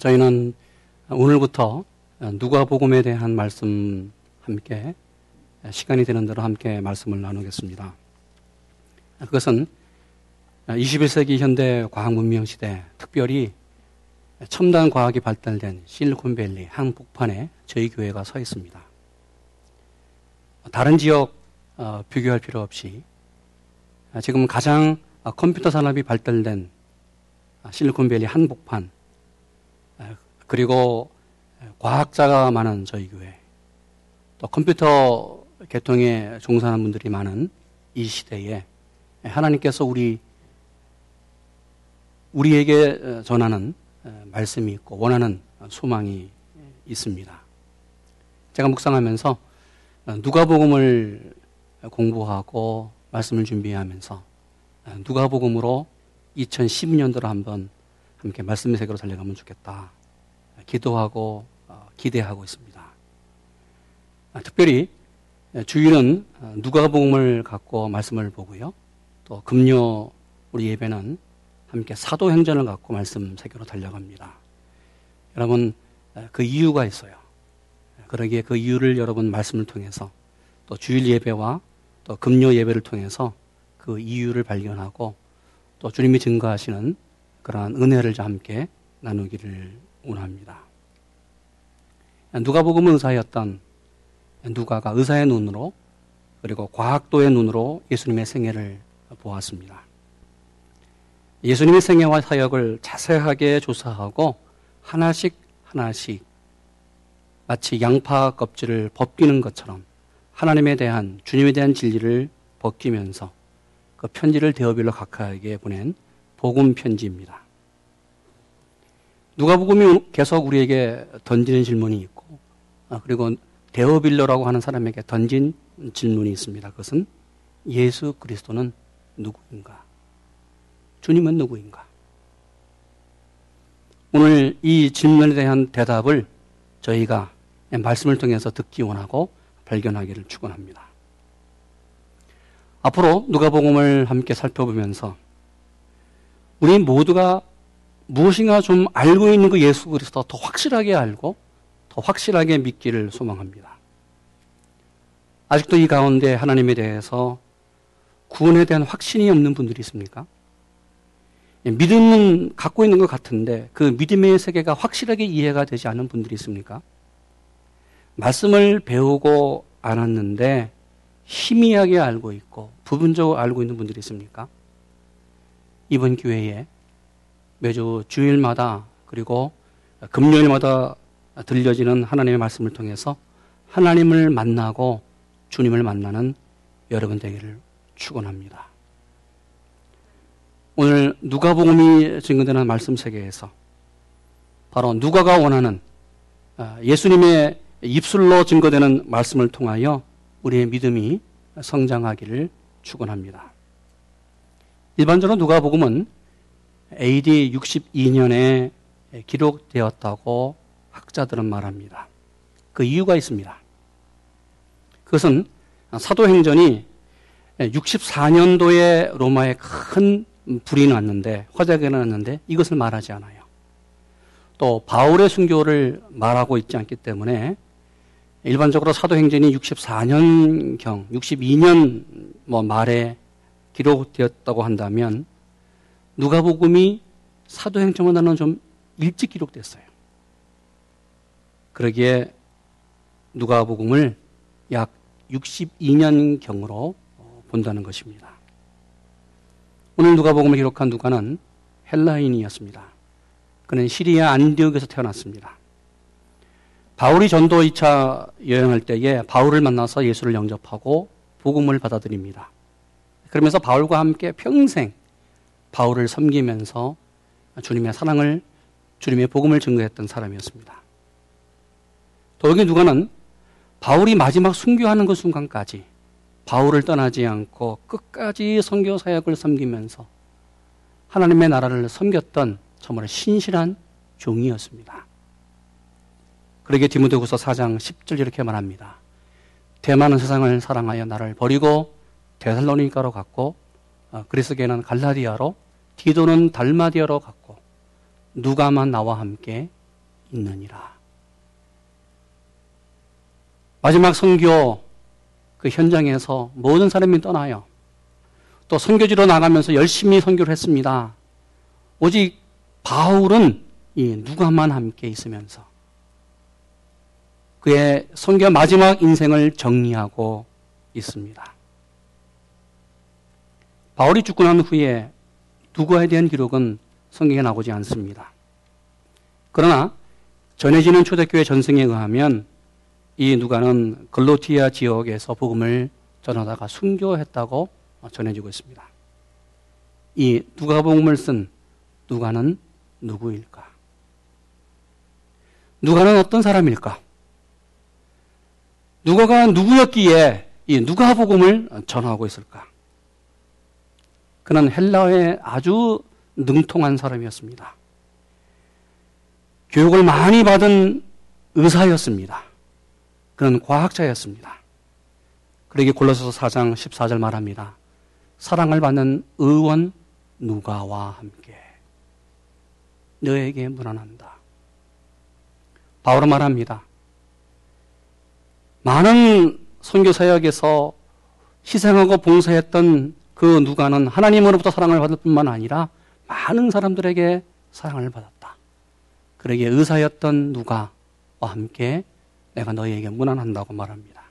저희는 오늘부터 누가복음에 대한 말씀 함께 시간이 되는 대로 함께 말씀을 나누겠습니다. 그것은 21세기 현대 과학 문명 시대, 특별히 첨단 과학이 발달된 실리콘밸리 한복판에 저희 교회가 서 있습니다. 다른 지역 어, 비교할 필요 없이 지금 가장 컴퓨터 산업이 발달된 실리콘밸리 한복판 그리고 과학자가 많은 저희 교회 또 컴퓨터 개통에 종사하는 분들이 많은 이 시대에 하나님께서 우리 우리에게 전하는 말씀이 있고 원하는 소망이 있습니다. 제가 묵상하면서 누가복음을 공부하고 말씀을 준비하면서 누가복음으로 2012년도로 한번 함께 말씀의 세계로 달려가면 좋겠다. 기도하고 어, 기대하고 있습니다. 아, 특별히 주일은 누가복음을 갖고 말씀을 보고요. 또 금요 우리 예배는 함께 사도행전을 갖고 말씀 세계로 달려갑니다. 여러분 그 이유가 있어요. 그러기에 그 이유를 여러분 말씀을 통해서 또 주일 예배와 또 금요 예배를 통해서 그 이유를 발견하고 또 주님이 증거하시는 그러한 은혜를 함께 나누기를 원합니다. 누가복음 의사였던 누가가 의사의 눈으로 그리고 과학도의 눈으로 예수님의 생애를 보았습니다. 예수님의 생애와 사역을 자세하게 조사하고 하나씩 하나씩 마치 양파 껍질을 벗기는 것처럼 하나님에 대한 주님에 대한 진리를 벗기면서 그 편지를 대어별로 각하에게 보낸 복음 편지입니다. 누가복음이 계속 우리에게 던지는 질문이 있고 아, 그리고 데어빌러라고 하는 사람에게 던진 질문이 있습니다. 그것은 예수 그리스도는 누구인가? 주님은 누구인가? 오늘 이 질문에 대한 대답을 저희가 말씀을 통해서 듣기 원하고 발견하기를 축원합니다. 앞으로 누가복음을 함께 살펴보면서 우리 모두가 무엇인가 좀 알고 있는 그 예수 그리스도 더 확실하게 알고 더 확실하게 믿기를 소망합니다. 아직도 이 가운데 하나님에 대해서 구원에 대한 확신이 없는 분들이 있습니까? 예, 믿음은 갖고 있는 것 같은데 그 믿음의 세계가 확실하게 이해가 되지 않은 분들이 있습니까? 말씀을 배우고 알았는데 희미하게 알고 있고 부분적으로 알고 있는 분들이 있습니까? 이번 기회에 매주 주일마다 그리고 금요일마다 들려지는 하나님의 말씀을 통해서 하나님을 만나고 주님을 만나는 여러분 되기를 축원합니다. 오늘 누가복음이 증거되는 말씀 세계에서 바로 누가가 원하는 아, 예수님의 입술로 증거되는 말씀을 통하여 우리의 믿음이 성장하기를 축원합니다. 일반적으로 누가복음은 AD 62년에 기록되었다고 학자들은 말합니다. 그 이유가 있습니다. 그것은 사도행전이 64년도에 로마에 큰 불이 났는데 화재가 났는데 이것을 말하지 않아요. 또 바울의 순교를 말하고 있지 않기 때문에 일반적으로 사도행전이 64년경, 62년 뭐 말에 기록되었다고 한다면 누가복음이 사도행전보다는 좀 일찍 기록됐어요. 그러기에 누가복음을 약 62년 경으로 본다는 것입니다. 오늘 누가복음을 기록한 누가는 헬라인이었습니다. 그는 시리아 안디옥에서 태어났습니다. 바울이 전도 2차 여행할 때에 바울을 만나서 예수를 영접하고 복음을 받아들입니다. 그러면서 바울과 함께 평생 바울을 섬기면서 주님의 사랑을 주님의 복음을 증거했던 사람이었습니다. 또 여기 누가는 바울이 마지막 순교하는 그 순간까지 바울을 떠나지 않고 끝까지 선교 사역을 섬기면서 하나님의 나라를 섬겼던 정말 신실한 종이었습니다. 그러게 디모데후서 4장 10절 이렇게 말합니다. 대만은 세상을 사랑하여 나를 버리고 데살로니가로 갔고 어, 그리스계는 갈라디아로 디도는 달마디아로 갔고 누가만 나와 함께 있느니라. 마지막 선교 그 현장에서 모든 사람이 떠나요. 또 선교지로 나가면서 열심히 선교를 했습니다. 오직 바울은 이 누가만 함께 있으면서 그의 선교 마지막 인생을 정리하고 있습니다. 바울이 죽고 난 후에 누가에 대한 기록은 성경에 나오지 않습니다. 그러나 전해지는 초대교회 전승에 의하면 이 누가는 글로티아 지역에서 복음을 전하다가 순교했다고 전해지고 있습니다. 이 누가복음을 쓴 누가는 누구일까? 누가는 어떤 사람일까? 누가가 누구였기에 이 누가복음을 전하고 있을까? 그는 헬라어에 아주 능통한 사람이었습니다. 교육을 많이 받은 의사였습니다. 그는 과학자였습니다. 그러기 골로새서 4장 14절 말합니다. 사랑을 받는 의원 누가와 함께 너에게 문안한다. 바울은 말합니다. 많은 선교 사역에서 희생하고 봉사했던 그 누가는 하나님으로부터 사랑을 받을 뿐만 아니라 많은 사람들에게 사랑을 받았다. 그러기에 의사였던 누가와 함께 내가 너희에게 문안한다고 말합니다.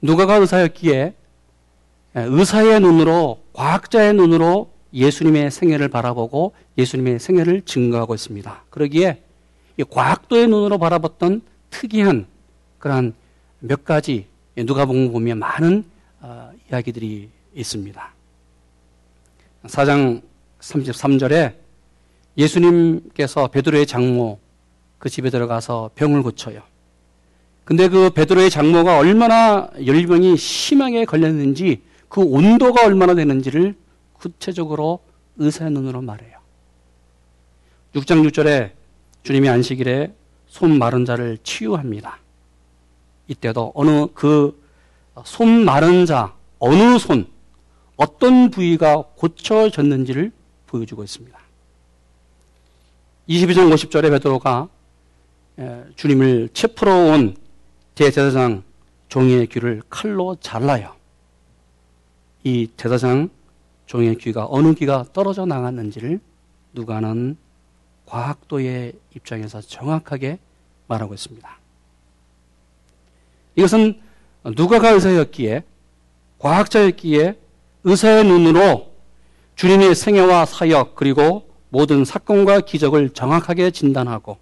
누가가 의사였기에 의사의 눈으로 과학자의 눈으로 예수님의 생애를 바라보고 예수님의 생애를 증거하고 있습니다. 그러기에 과학도의 눈으로 바라봤던 특이한 그러한 몇 가지 누가복음 보면 많은 어, 이야기들이 있습니다. 4장 33절에 예수님께서 베드로의 장모 그 집에 들어가서 병을 고쳐요. 근데 그 베드로의 장모가 얼마나 열병이 심하게 걸렸는지 그 온도가 얼마나 되는지를 구체적으로 의사의 눈으로 말해요. 6장 6절에 주님이 안식일에 손 마른 자를 치유합니다. 이때도 어느 그 손 마른 자, 어느 손, 어떤 부위가 고쳐졌는지를 보여주고 있습니다. 22장 50절에 베드로가 주님을 체포로 온 대제사장 종의 귀를 칼로 잘라요. 이 제사장 종의 귀가 어느 귀가 떨어져 나갔는지를 누가는 과학도의 입장에서 정확하게 말하고 있습니다. 이것은 누가가 의사였기에 과학자였기에 의사의 눈으로 주님의 생애와 사역 그리고 모든 사건과 기적을 정확하게 진단하고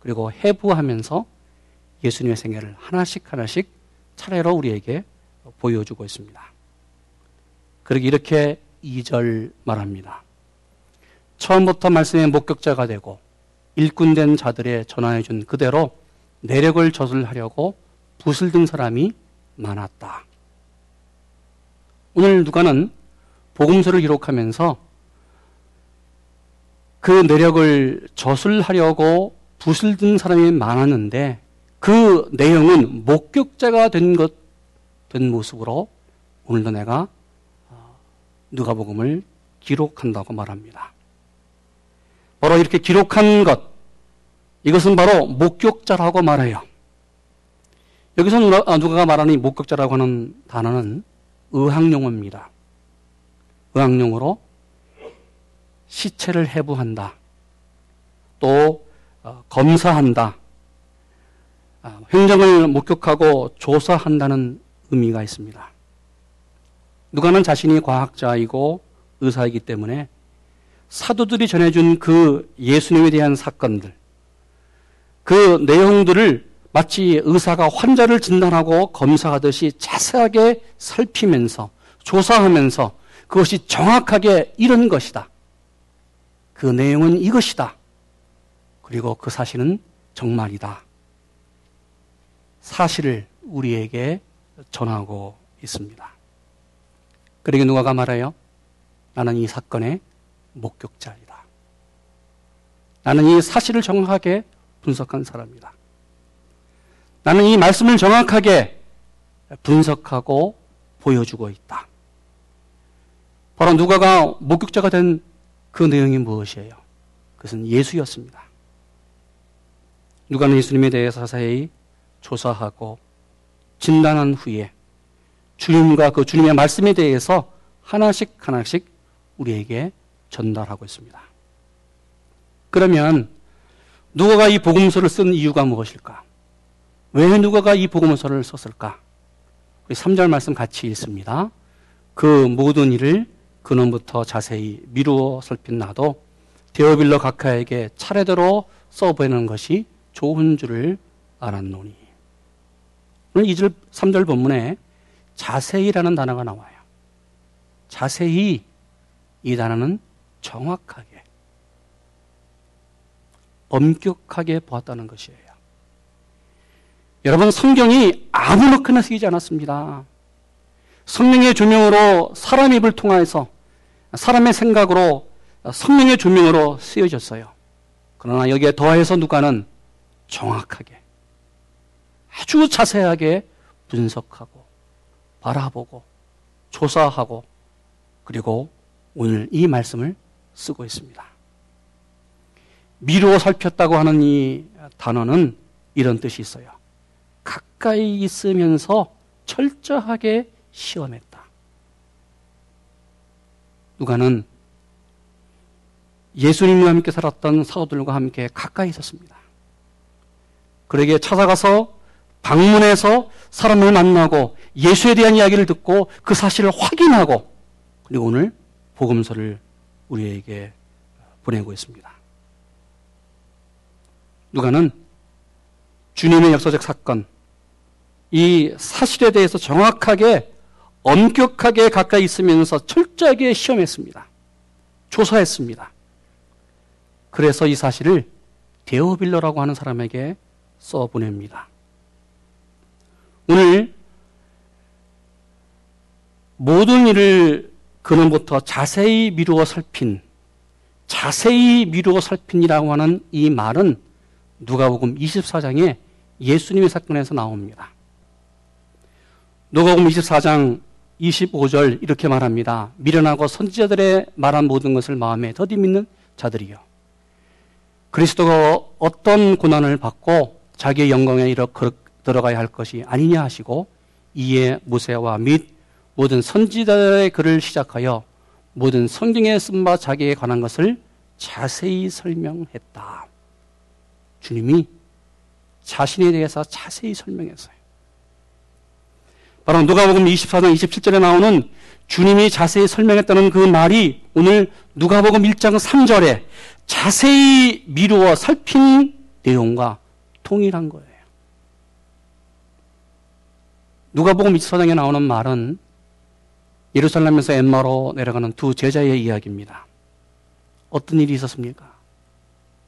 그리고 해부하면서 예수님의 생애를 하나씩 하나씩 차례로 우리에게 보여주고 있습니다. 그러기 이렇게 2절 말합니다. 처음부터 말씀의 목격자가 되고 일꾼된 자들의 전화해 준 그대로 내력을 저술하려고 붓을 든 사람이 많았다. 오늘 누가는 복음서를 기록하면서 그 내력을 저술하려고 붓을 든 사람이 많았는데 그 내용은 목격자가 된 것, 된 모습으로 오늘도 내가 어, 누가복음을 기록한다고 말합니다. 바로 이렇게 기록한 것, 이것은 바로 목격자라고 말해요. 여기서 누가, 아, 누가가 말하는 목격자라고 하는 단어는 의학용어입니다. 의학용어로 시체를 해부한다. 또 어, 검사한다. 아, 행정을 목격하고 조사한다는 의미가 있습니다. 누가는 자신이 과학자이고 의사이기 때문에 사도들이 전해준 그 예수님에 대한 사건들, 그 내용들을 마치 의사가 환자를 진단하고 검사하듯이 자세하게 살피면서 조사하면서 그것이 정확하게 이런 것이다. 그 내용은 이것이다. 그리고 그 사실은 정말이다. 사실을 우리에게 전하고 있습니다. 그러게 누가가 말해요? 나는 이 사건의 목격자이다. 나는 이 사실을 정확하게 분석한 사람이다. 나는 이 말씀을 정확하게 분석하고 보여주고 있다. 바로 누가가 목격자가 된 그 내용이 무엇이에요? 그것은 예수였습니다. 누가는 예수님에 대해서 자세히 조사하고 진단한 후에 주님과 그 주님의 말씀에 대해서 하나씩 하나씩 우리에게 전달하고 있습니다. 그러면 누가가 이 복음서를 쓴 이유가 무엇일까? 왜 누가가 이 복음서를 썼을까? 우리 3절 말씀 같이 읽습니다. 그 모든 일을 근원부터 자세히 미루어 살핀 나도 데오빌러 각하에게 차례대로 써보이는 것이 좋은 줄을 알았노니. 오늘 2절, 3절 본문에 자세히라는 단어가 나와요. 자세히 이 단어는 정확하게, 엄격하게 보았다는 것이에요. 여러분, 성경이 아무렇게나 쓰이지 않았습니다. 성령의 조명으로 사람 입을 통해서 사람의 생각으로 성령의 조명으로 쓰여졌어요. 그러나 여기에 더해서 누가는 정확하게 아주 자세하게 분석하고 바라보고 조사하고 그리고 오늘 이 말씀을 쓰고 있습니다. 미루어 살폈다고 하는 이 단어는 이런 뜻이 있어요. 가까이 있으면서 철저하게 시험했다. 누가는 예수님과 함께 살았던 사도들과 함께 가까이 있었습니다. 그에게 찾아가서 방문해서 사람을 만나고 예수에 대한 이야기를 듣고 그 사실을 확인하고 그리고 오늘 복음서를 우리에게 보내고 있습니다. 누가는 주님의 역사적 사건, 이 사실에 대해서 정확하게 엄격하게 가까이 있으면서 철저하게 시험했습니다. 조사했습니다. 그래서 이 사실을 데오빌러라고 하는 사람에게 써 보냅니다. 오늘 모든 일을 그놈부터 자세히 미루어 살핀, 자세히 미루어 살핀이라고 하는 이 말은 누가복음 24장에 예수님의 사건에서 나옵니다. 누가복음 24장 25절 이렇게 말합니다. 미련하고 선지자들의 말한 모든 것을 마음에 더디 믿는 자들이요. 그리스도가 어떤 고난을 받고 자기의 영광에 이르 들어가야 할 것이 아니냐 하시고 이에 모세와 및 모든 선지자의 글을 시작하여 모든 성경에 쓴 바 자기에 관한 것을 자세히 설명했다. 주님이 자신에 대해서 자세히 설명했어요. 바로 누가복음 24장 27절에 나오는 주님이 자세히 설명했다는 그 말이 오늘 누가복음 1장 3절에 자세히 미루어 살핀 내용과 통일한 거예요. 누가복음 24장에 나오는 말은 예루살렘에서 엠마로 내려가는 두 제자의 이야기입니다. 어떤 일이 있었습니까?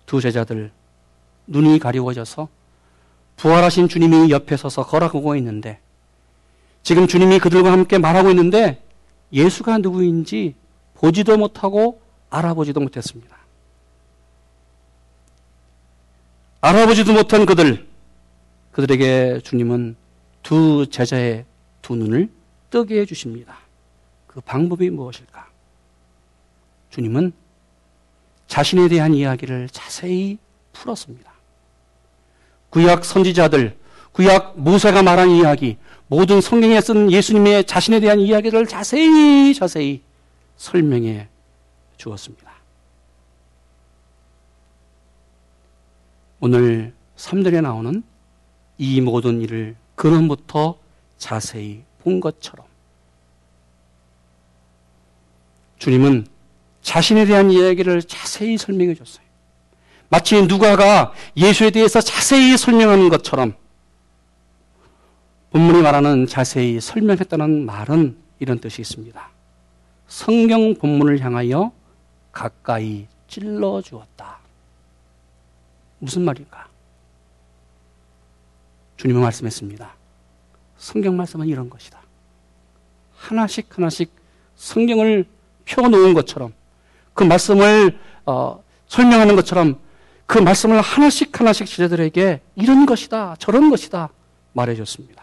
두 제자들 눈이 가리워져서 부활하신 주님이 옆에 서서 걸어가고 있는데 지금 주님이 그들과 함께 말하고 있는데 예수가 누구인지 보지도 못하고 알아보지도 못했습니다. 알아보지도 못한 그들, 그들에게 주님은 두 제자의 두 눈을 뜨게 해주십니다. 그 방법이 무엇일까? 주님은 자신에 대한 이야기를 자세히 풀었습니다. 구약 선지자들, 구약 모세가 말한 이야기, 모든 성경에 쓴 예수님의 자신에 대한 이야기를 자세히 자세히 설명해 주었습니다. 오늘 3절에 나오는 이 모든 일을 근원부터 자세히 본 것처럼 주님은 자신에 대한 이야기를 자세히 설명해 줬어요. 마치 누가가 예수에 대해서 자세히 설명하는 것처럼 본문이 말하는 자세히 설명했다는 말은 이런 뜻이 있습니다. 성경 본문을 향하여 가까이 찔러 주었다. 무슨 말일까? 주님은 말씀했습니다. 성경 말씀은 이런 것이다. 하나씩 하나씩 성경을 펴놓은 것처럼 그 말씀을 어, 설명하는 것처럼 그 말씀을 하나씩 하나씩 제자들에게 이런 것이다, 저런 것이다 말해줬습니다.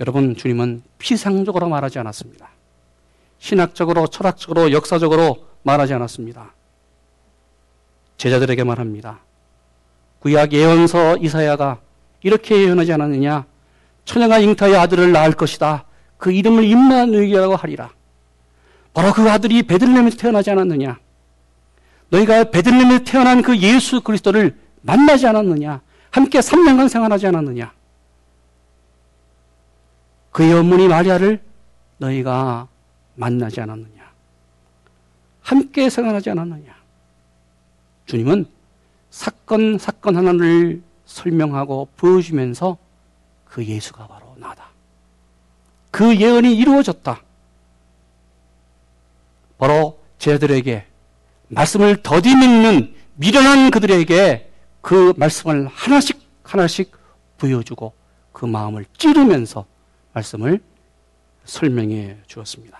여러분, 주님은 피상적으로 말하지 않았습니다. 신학적으로, 철학적으로, 역사적으로 말하지 않았습니다. 제자들에게 말합니다. 구약 예언서 이사야가 이렇게 예언하지 않았느냐? 처녀가 잉타의 아들을 낳을 것이다. 그 이름을 임마누엘이라고 하리라. 바로 그 아들이 베들레헴에서 태어나지 않았느냐? 너희가 베들레헴에 태어난 그 예수 그리스도를 만나지 않았느냐? 함께 3년간 생활하지 않았느냐? 그의 어머니 마리아를 너희가 만나지 않았느냐? 함께 생활하지 않았느냐? 주님은 사건, 사건 하나를 설명하고 보여주면서 그 예수가 바로 나다. 그 예언이 이루어졌다. 바로 제자들에게 말씀을 더디 믿는 미련한 그들에게 그 말씀을 하나씩 하나씩 보여주고 그 마음을 찌르면서 말씀을 설명해 주었습니다.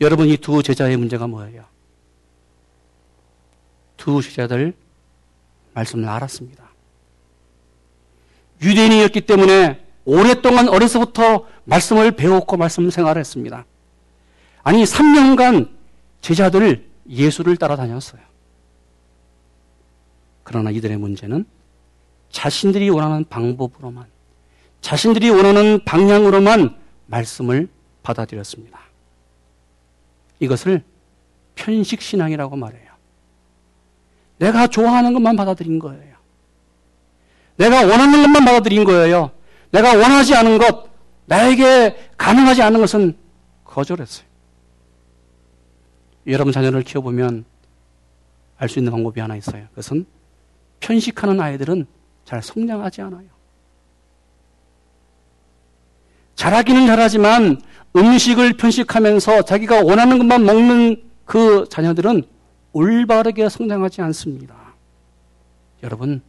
여러분 이 두 제자의 문제가 뭐예요? 두 제자들 말씀을 알았습니다. 유대인이었기 때문에 오랫동안 어려서부터 말씀을 배웠고 말씀 생활했습니다. 아니 3년간 제자들 예수를 따라다녔어요. 그러나 이들의 문제는 자신들이 원하는 방법으로만, 자신들이 원하는 방향으로만 말씀을 받아들였습니다. 이것을 편식신앙이라고 말해요. 내가 좋아하는 것만 받아들인 거예요. 내가 원하는 것만 받아들인 거예요. 내가 원하지 않은 것, 나에게 가능하지 않은 것은 거절했어요. 여러분 자녀를 키워보면 알 수 있는 방법이 하나 있어요. 그것은 편식하는 아이들은 잘 성장하지 않아요. 잘하기는 잘하지만 음식을 편식하면서 자기가 원하는 것만 먹는 그 자녀들은 올바르게 성장하지 않습니다. 여러분,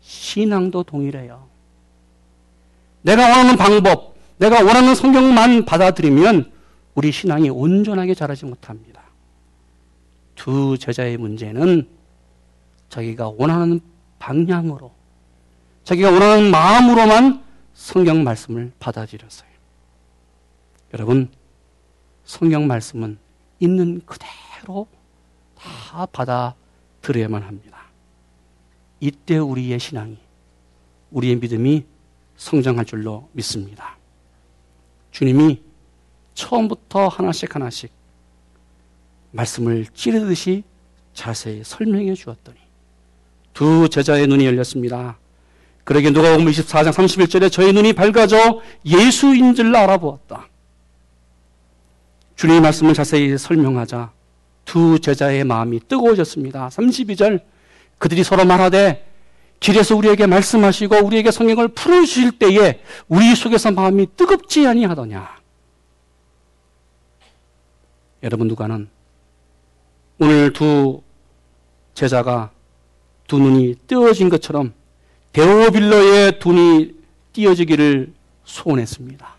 신앙도 동일해요. 내가 원하는 방법, 내가 원하는 성경만 받아들이면 우리 신앙이 온전하게 자라지 못합니다. 두 제자의 문제는 자기가 원하는 방향으로, 자기가 원하는 마음으로만 성경 말씀을 받아들였어요. 여러분, 성경 말씀은 있는 그대로 다 받아들여야만 합니다. 이때 우리의 신앙이, 우리의 믿음이 성장할 줄로 믿습니다. 주님이 처음부터 하나씩 하나씩 말씀을 찌르듯이 자세히 설명해 주었더니 두 제자의 눈이 열렸습니다. 그러게 누가 보면 24장 31절에 저희 눈이 밝아져 예수인 줄 알아보았다. 주님의 말씀을 자세히 설명하자 두 제자의 마음이 뜨거워졌습니다. 32절 그들이 서로 말하되 길에서 우리에게 말씀하시고 우리에게 성경을 풀어 주실 때에 우리 속에서 마음이 뜨겁지 아니하더냐. 여러분 누가는 오늘 두 제자가 두 눈이 띄어진 것처럼 데오빌러의 눈이 띄어지기를 소원했습니다.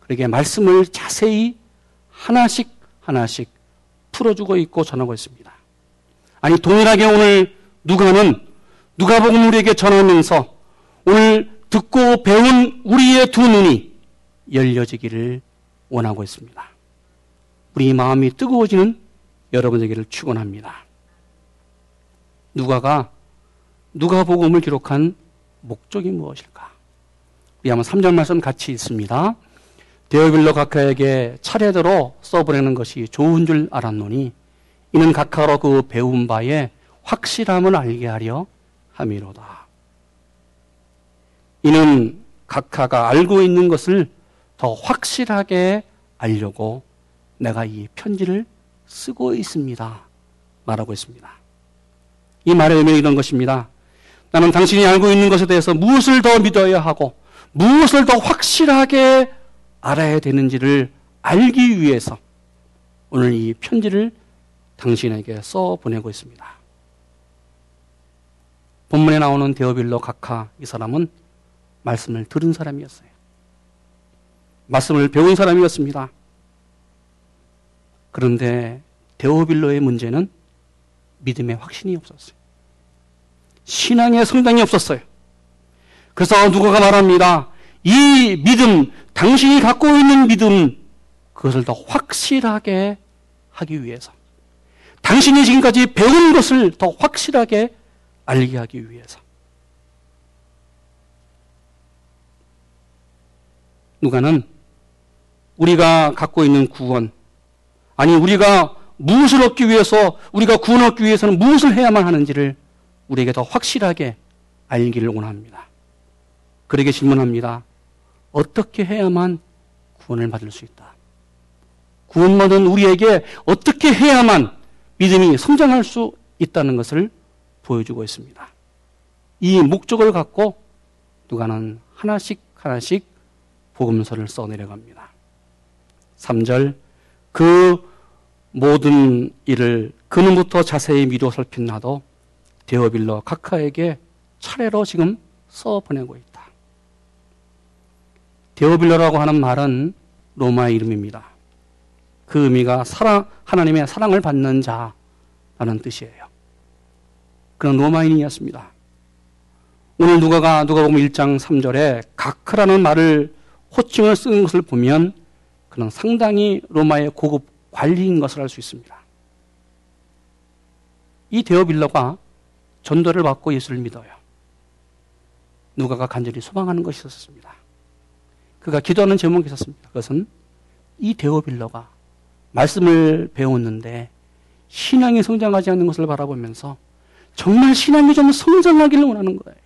그러게 말씀을 자세히 하나씩 하나씩 풀어주고 있고 전하고 있습니다. 아니 동일하게 오늘 누가는 누가복음 우리에게 전하면서 오늘 듣고 배운 우리의 두 눈이 열려지기를 원하고 있습니다. 우리 마음이 뜨거워지는 여러분에게를 축원합니다. 누가가 누가복음을 기록한 목적이 무엇일까? 우리 한번 3절 말씀 같이 있습니다. 데어빌러 각하에게 차례대로 써보내는 것이 좋은 줄 알았노니 이는 각하로 그 배운 바에 확실함을 알게 하려 함이로다. 이는 각하가 알고 있는 것을 더 확실하게 알려고 내가 이 편지를 쓰고 있습니다. 말하고 있습니다. 이 말의 의미는 이런 것입니다. 나는 당신이 알고 있는 것에 대해서 무엇을 더 믿어야 하고 무엇을 더 확실하게 알아야 되는지를 알기 위해서 오늘 이 편지를 당신에게 써 보내고 있습니다. 본문에 나오는 데어빌로 각하 이 사람은 말씀을 들은 사람이었어요. 말씀을 배운 사람이었습니다. 그런데 데오빌로의 문제는 믿음의 확신이 없었어요. 신앙의 성장이 없었어요. 그래서 누가가 말합니다. 이 믿음, 당신이 갖고 있는 믿음, 그것을 더 확실하게 하기 위해서, 당신이 지금까지 배운 것을 더 확실하게 알게 하기 위해서. 누가는 우리가 갖고 있는 구원, 아니 우리가 무엇을 얻기 위해서 우리가 구원 얻기 위해서는 무엇을 해야만 하는지를 우리에게 더 확실하게 알기를 원합니다. 그에게 질문합니다. 어떻게 해야만 구원을 받을 수 있다? 구원받은 우리에게 어떻게 해야만 믿음이 성장할 수 있다는 것을 보여주고 있습니다. 이 목적을 갖고 누가는 하나씩 하나씩 복음서를 써내려갑니다. 3절 그 모든 일을 그는부터 자세히 미루어 살핀 나도 데어빌러 카카에게 차례로 지금 써 보내고 있다. 데어빌러라고 하는 말은 로마의 이름입니다. 그 의미가 사랑, 하나님의 사랑을 받는 자라는 뜻이에요. 그런 로마인이었습니다. 오늘 누가가 누가복음 1장 3절에 가크라는 말을 호칭을 쓰는 것을 보면 그는 상당히 로마의 고급 관리인 것을 알 수 있습니다. 이 데어빌러가 전도를 받고 예수를 믿어요. 누가가 간절히 소망하는 것이 있었습니다. 그가 기도하는 제목이 있었습니다. 그것은 이 데오빌러가 말씀을 배웠는데 신앙이 성장하지 않는 것을 바라보면서 정말 신앙이 좀 성장하기를 원하는 거예요.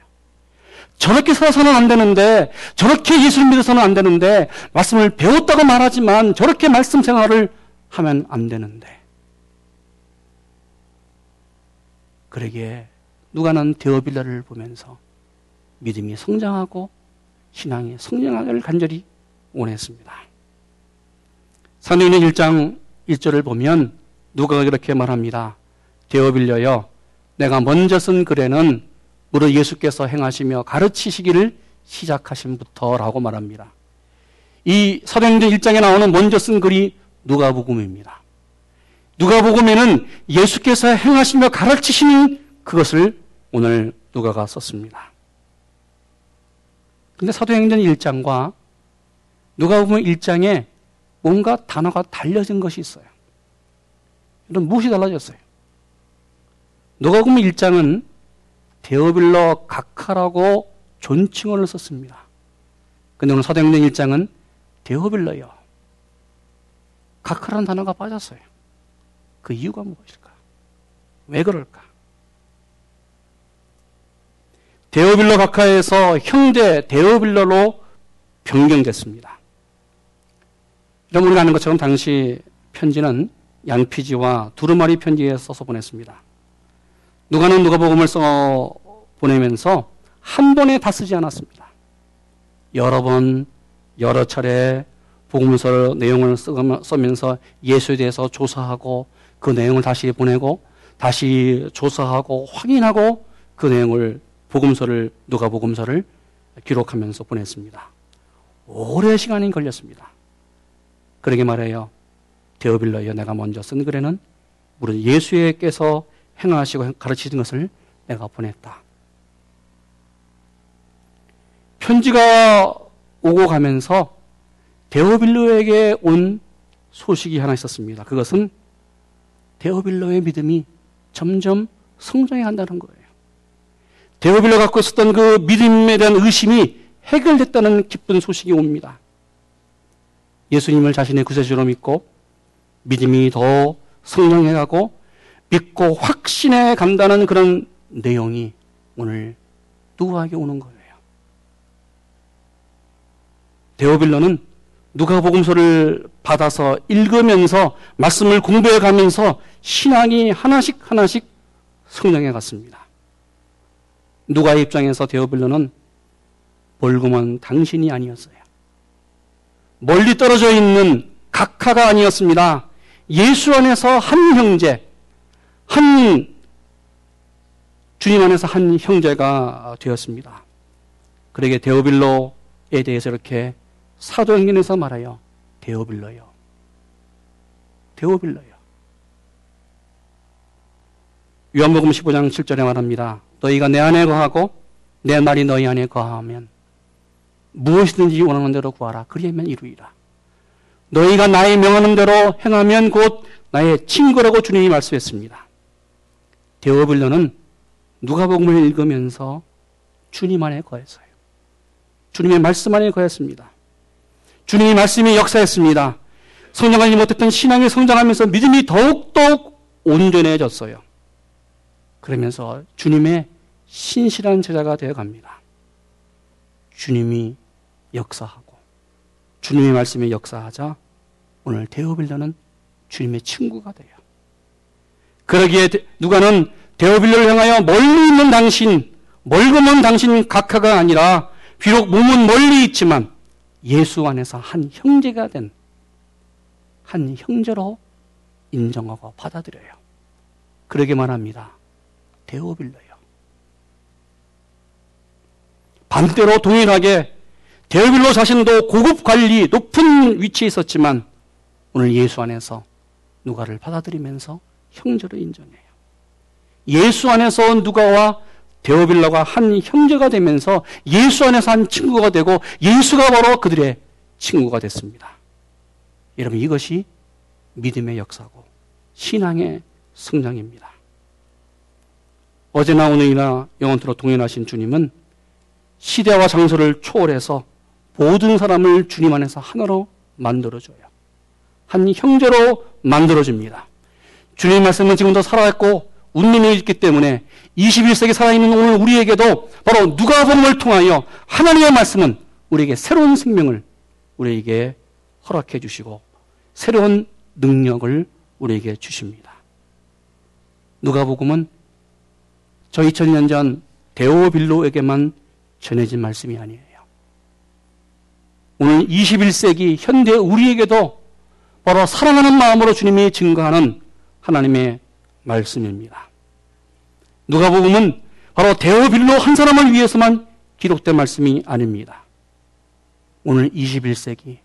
저렇게 살아서는 안 되는데, 저렇게 예수를 믿어서는 안 되는데, 말씀을 배웠다고 말하지만 저렇게 말씀 생활을 하면 안 되는데. 그러기에 누가는 데어빌라를 보면서 믿음이 성장하고 신앙이 성장하기를 간절히 원했습니다. 사도행전 1장 1절을 보면 누가가 이렇게 말합니다. 데어빌려여 내가 먼저 쓴 글에는 무릇 예수께서 행하시며 가르치시기를 시작하신부터라고 말합니다. 이 사도행전 1장에 나오는 먼저 쓴 글이 누가복음입니다. 누가복음에는 예수께서 행하시며 가르치시는 그것을 오늘 누가가 썼습니다. 근데 사도행전 1장과 누가복음 1장에 뭔가 단어가 달려진 것이 있어요. 이런 무엇이 달라졌어요? 누가복음 1장은 데어빌러 각하라고 존칭어를 썼습니다. 근데 오늘 사도행전 1장은 데어빌러요. 각하라는 단어가 빠졌어요. 그 이유가 무엇일까? 왜 그럴까? 데어빌러 각하에서 형제 데어빌러로 변경됐습니다. 여러분 우리가 아는 것처럼 당시 편지는 양피지와 두루마리 편지에 써서 보냈습니다. 누가는 누가복음을 써 보내면서 한 번에 다 쓰지 않았습니다. 여러 번, 여러 차례 복음서 내용을 쓰면서 예수에 대해서 조사하고 그 내용을 다시 보내고 다시 조사하고 확인하고 그 내용을 복음서를 누가 복음서를 기록하면서 보냈습니다. 오래 시간이 걸렸습니다. 그러게 말해요. 데어빌러여 내가 먼저 쓴 글에는 무릇 예수께서 행하시고 가르치는 것을 내가 보냈다. 편지가 오고 가면서 데오빌로에게 온 소식이 하나 있었습니다. 그것은 데오빌로의 믿음이 점점 성장해 간다는 거예요. 데오빌로 갖고 있었던 그 믿음에 대한 의심이 해결됐다는 기쁜 소식이 옵니다. 예수님을 자신의 구세주로 믿고 믿음이 더 성장해가고 믿고 확신해 간다는 그런 내용이 오늘 누구에게 오는 거예요. 데오빌러는 누가복음서를 받아서 읽으면서 말씀을 공부해 가면서 신앙이 하나씩 하나씩 성장해 갔습니다. 누가의 입장에서 데오빌러는 볼금은 당신이 아니었어요. 멀리 떨어져 있는 각하가 아니었습니다. 예수 안에서 한 형제, 한 주님 안에서 한 형제가 되었습니다. 그에게 데오빌로에 대해서 이렇게 사도행전에서 말해요. 데오빌러요. 데오빌러요. 요한복음 15장 7절에 말합니다. 너희가 내 안에 거하고 내 말이 너희 안에 거하면 무엇이든지 원하는 대로 구하라. 그리하면 이루이라. 너희가 나의 명하는 대로 행하면 곧 나의 친구라고 주님이 말씀했습니다. 데오빌러는 누가복음을 읽으면서 주님 안에 거했어요. 주님의 말씀 안에 거했습니다. 주님의 말씀이 역사했습니다. 성장하지 못했던 신앙이 성장하면서 믿음이 더욱더욱 온전해졌어요. 그러면서 주님의 신실한 제자가 되어 갑니다. 주님이 역사하고 주님의 말씀이 역사하자 오늘 데오빌러는 주님의 친구가 돼요. 그러기에 누가는 데오빌러를 향하여 멀리 있는 당신, 멀고 먼 당신 각하가 아니라 비록 몸은 멀리 있지만 예수 안에서 한 형제가 된 한 형제로 인정하고 받아들여요. 그러게 말합니다. 데오빌러요. 반대로 동일하게 데오빌로 자신도 고급 관리, 높은 위치에 있었지만 오늘 예수 안에서 누가를 받아들이면서 형제로 인정해요. 예수 안에서 누가와 데오빌라가 한 형제가 되면서 예수 안에서 한 친구가 되고 예수가 바로 그들의 친구가 됐습니다. 여러분 이것이 믿음의 역사고 신앙의 성장입니다. 어제나 오늘이나 영원토록 동행하신 주님은 시대와 장소를 초월해서 모든 사람을 주님 안에서 하나로 만들어줘요. 한 형제로 만들어줍니다. 주님 말씀은 지금도 살아있고 운명이 있기 때문에 21세기 살아있는 오늘 우리에게도 바로 누가복음을 통하여 하나님의 말씀은 우리에게 새로운 생명을 우리에게 허락해 주시고 새로운 능력을 우리에게 주십니다. 누가복음은 저 2000년 전 데오빌로에게만 전해진 말씀이 아니에요. 오늘 21세기 현대 우리에게도 바로 사랑하는 마음으로 주님이 증거하는 하나님의 말씀입니다. 누가복음은 바로 데오빌로 한 사람을 위해서만 기록된 말씀이 아닙니다. 오늘 21세기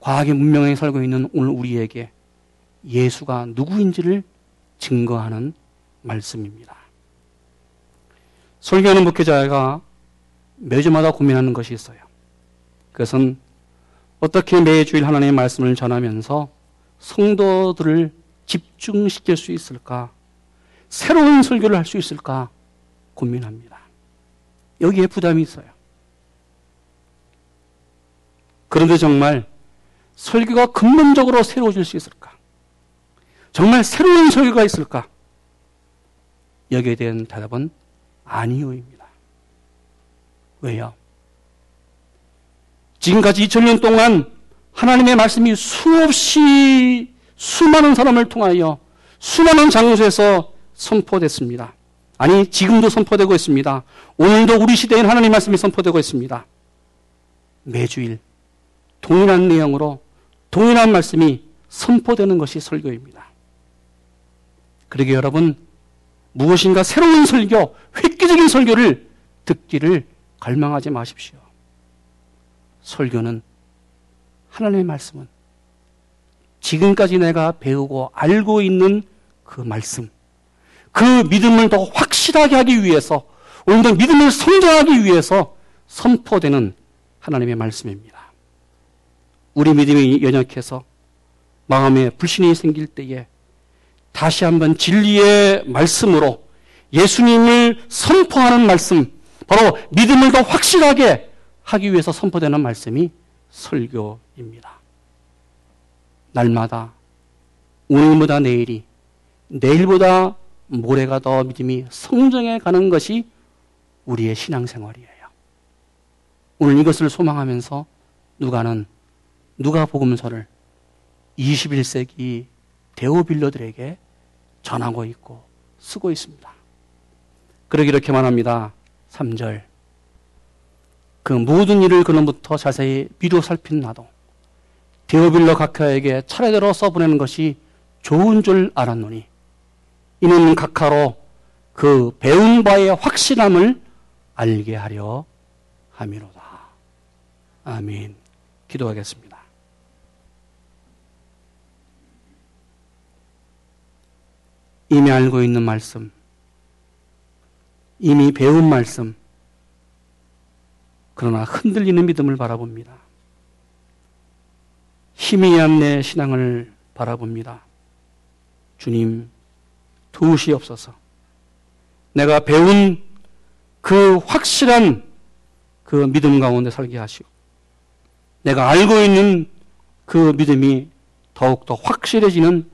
과학의 문명에 살고 있는 오늘 우리에게 예수가 누구인지를 증거하는 말씀입니다. 설교하는 목회자가 매주마다 고민하는 것이 있어요. 그것은 어떻게 매주일 하나님의 말씀을 전하면서 성도들을 집중시킬 수 있을까? 새로운 설교를 할 수 있을까? 고민합니다. 여기에 부담이 있어요. 그런데 정말 설교가 근본적으로 새로워질 수 있을까? 정말 새로운 설교가 있을까? 여기에 대한 대답은 아니요입니다. 왜요? 지금까지 2000년 동안 하나님의 말씀이 수없이 수많은 사람을 통하여 수많은 장소에서 선포됐습니다. 아니, 지금도 선포되고 있습니다. 오늘도 우리 시대엔 하나님 말씀이 선포되고 있습니다. 매주일 동일한 내용으로 동일한 말씀이 선포되는 것이 설교입니다. 그러게 여러분, 무엇인가 새로운 설교, 획기적인 설교를 듣기를 갈망하지 마십시오. 설교는 하나님의 말씀은 지금까지 내가 배우고 알고 있는 그 말씀, 그 믿음을 더 확실하게 하기 위해서, 오늘도 믿음을 성장하기 위해서 선포되는 하나님의 말씀입니다. 우리 믿음이 연약해서 마음에 불신이 생길 때에 다시 한번 진리의 말씀으로 예수님을 선포하는 말씀, 바로 믿음을 더 확실하게 하기 위해서 선포되는 말씀이 설교입니다. 날마다 오늘보다 내일이 내일보다 모레가 더 믿음이 성장해 가는 것이 우리의 신앙생활이에요. 오늘 이것을 소망하면서 누가는 누가 복음서를 21세기 데오빌러들에게 전하고 있고 쓰고 있습니다. 그러기 이렇게만 합니다. 3절. 그 모든 일을 그놈부터 자세히 비로 살핀 나도 데오빌러 각하에게 차례대로 써보내는 것이 좋은 줄 알았노니 이는 각하로 그 배운 바의 확실함을 알게 하려 함이로다. 아멘. 기도하겠습니다. 이미 알고 있는 말씀, 이미 배운 말씀, 그러나 흔들리는 믿음을 바라봅니다. 희미한 내 신앙을 바라봅니다. 주님, 도우시옵소서. 내가 배운 그 확실한 그 믿음 가운데 살게 하시고, 내가 알고 있는 그 믿음이 더욱더 확실해지는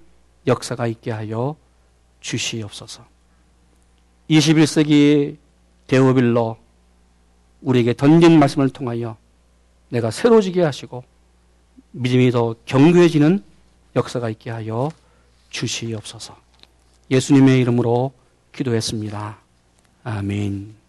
역사가 있게 하여 주시옵소서. 21세기 데오빌러 우리에게 던진 말씀을 통하여 내가 새로지게 하시고 믿음이 더 견고해지는 역사가 있게 하여 주시옵소서. 예수님의 이름으로 기도했습니다. 아멘.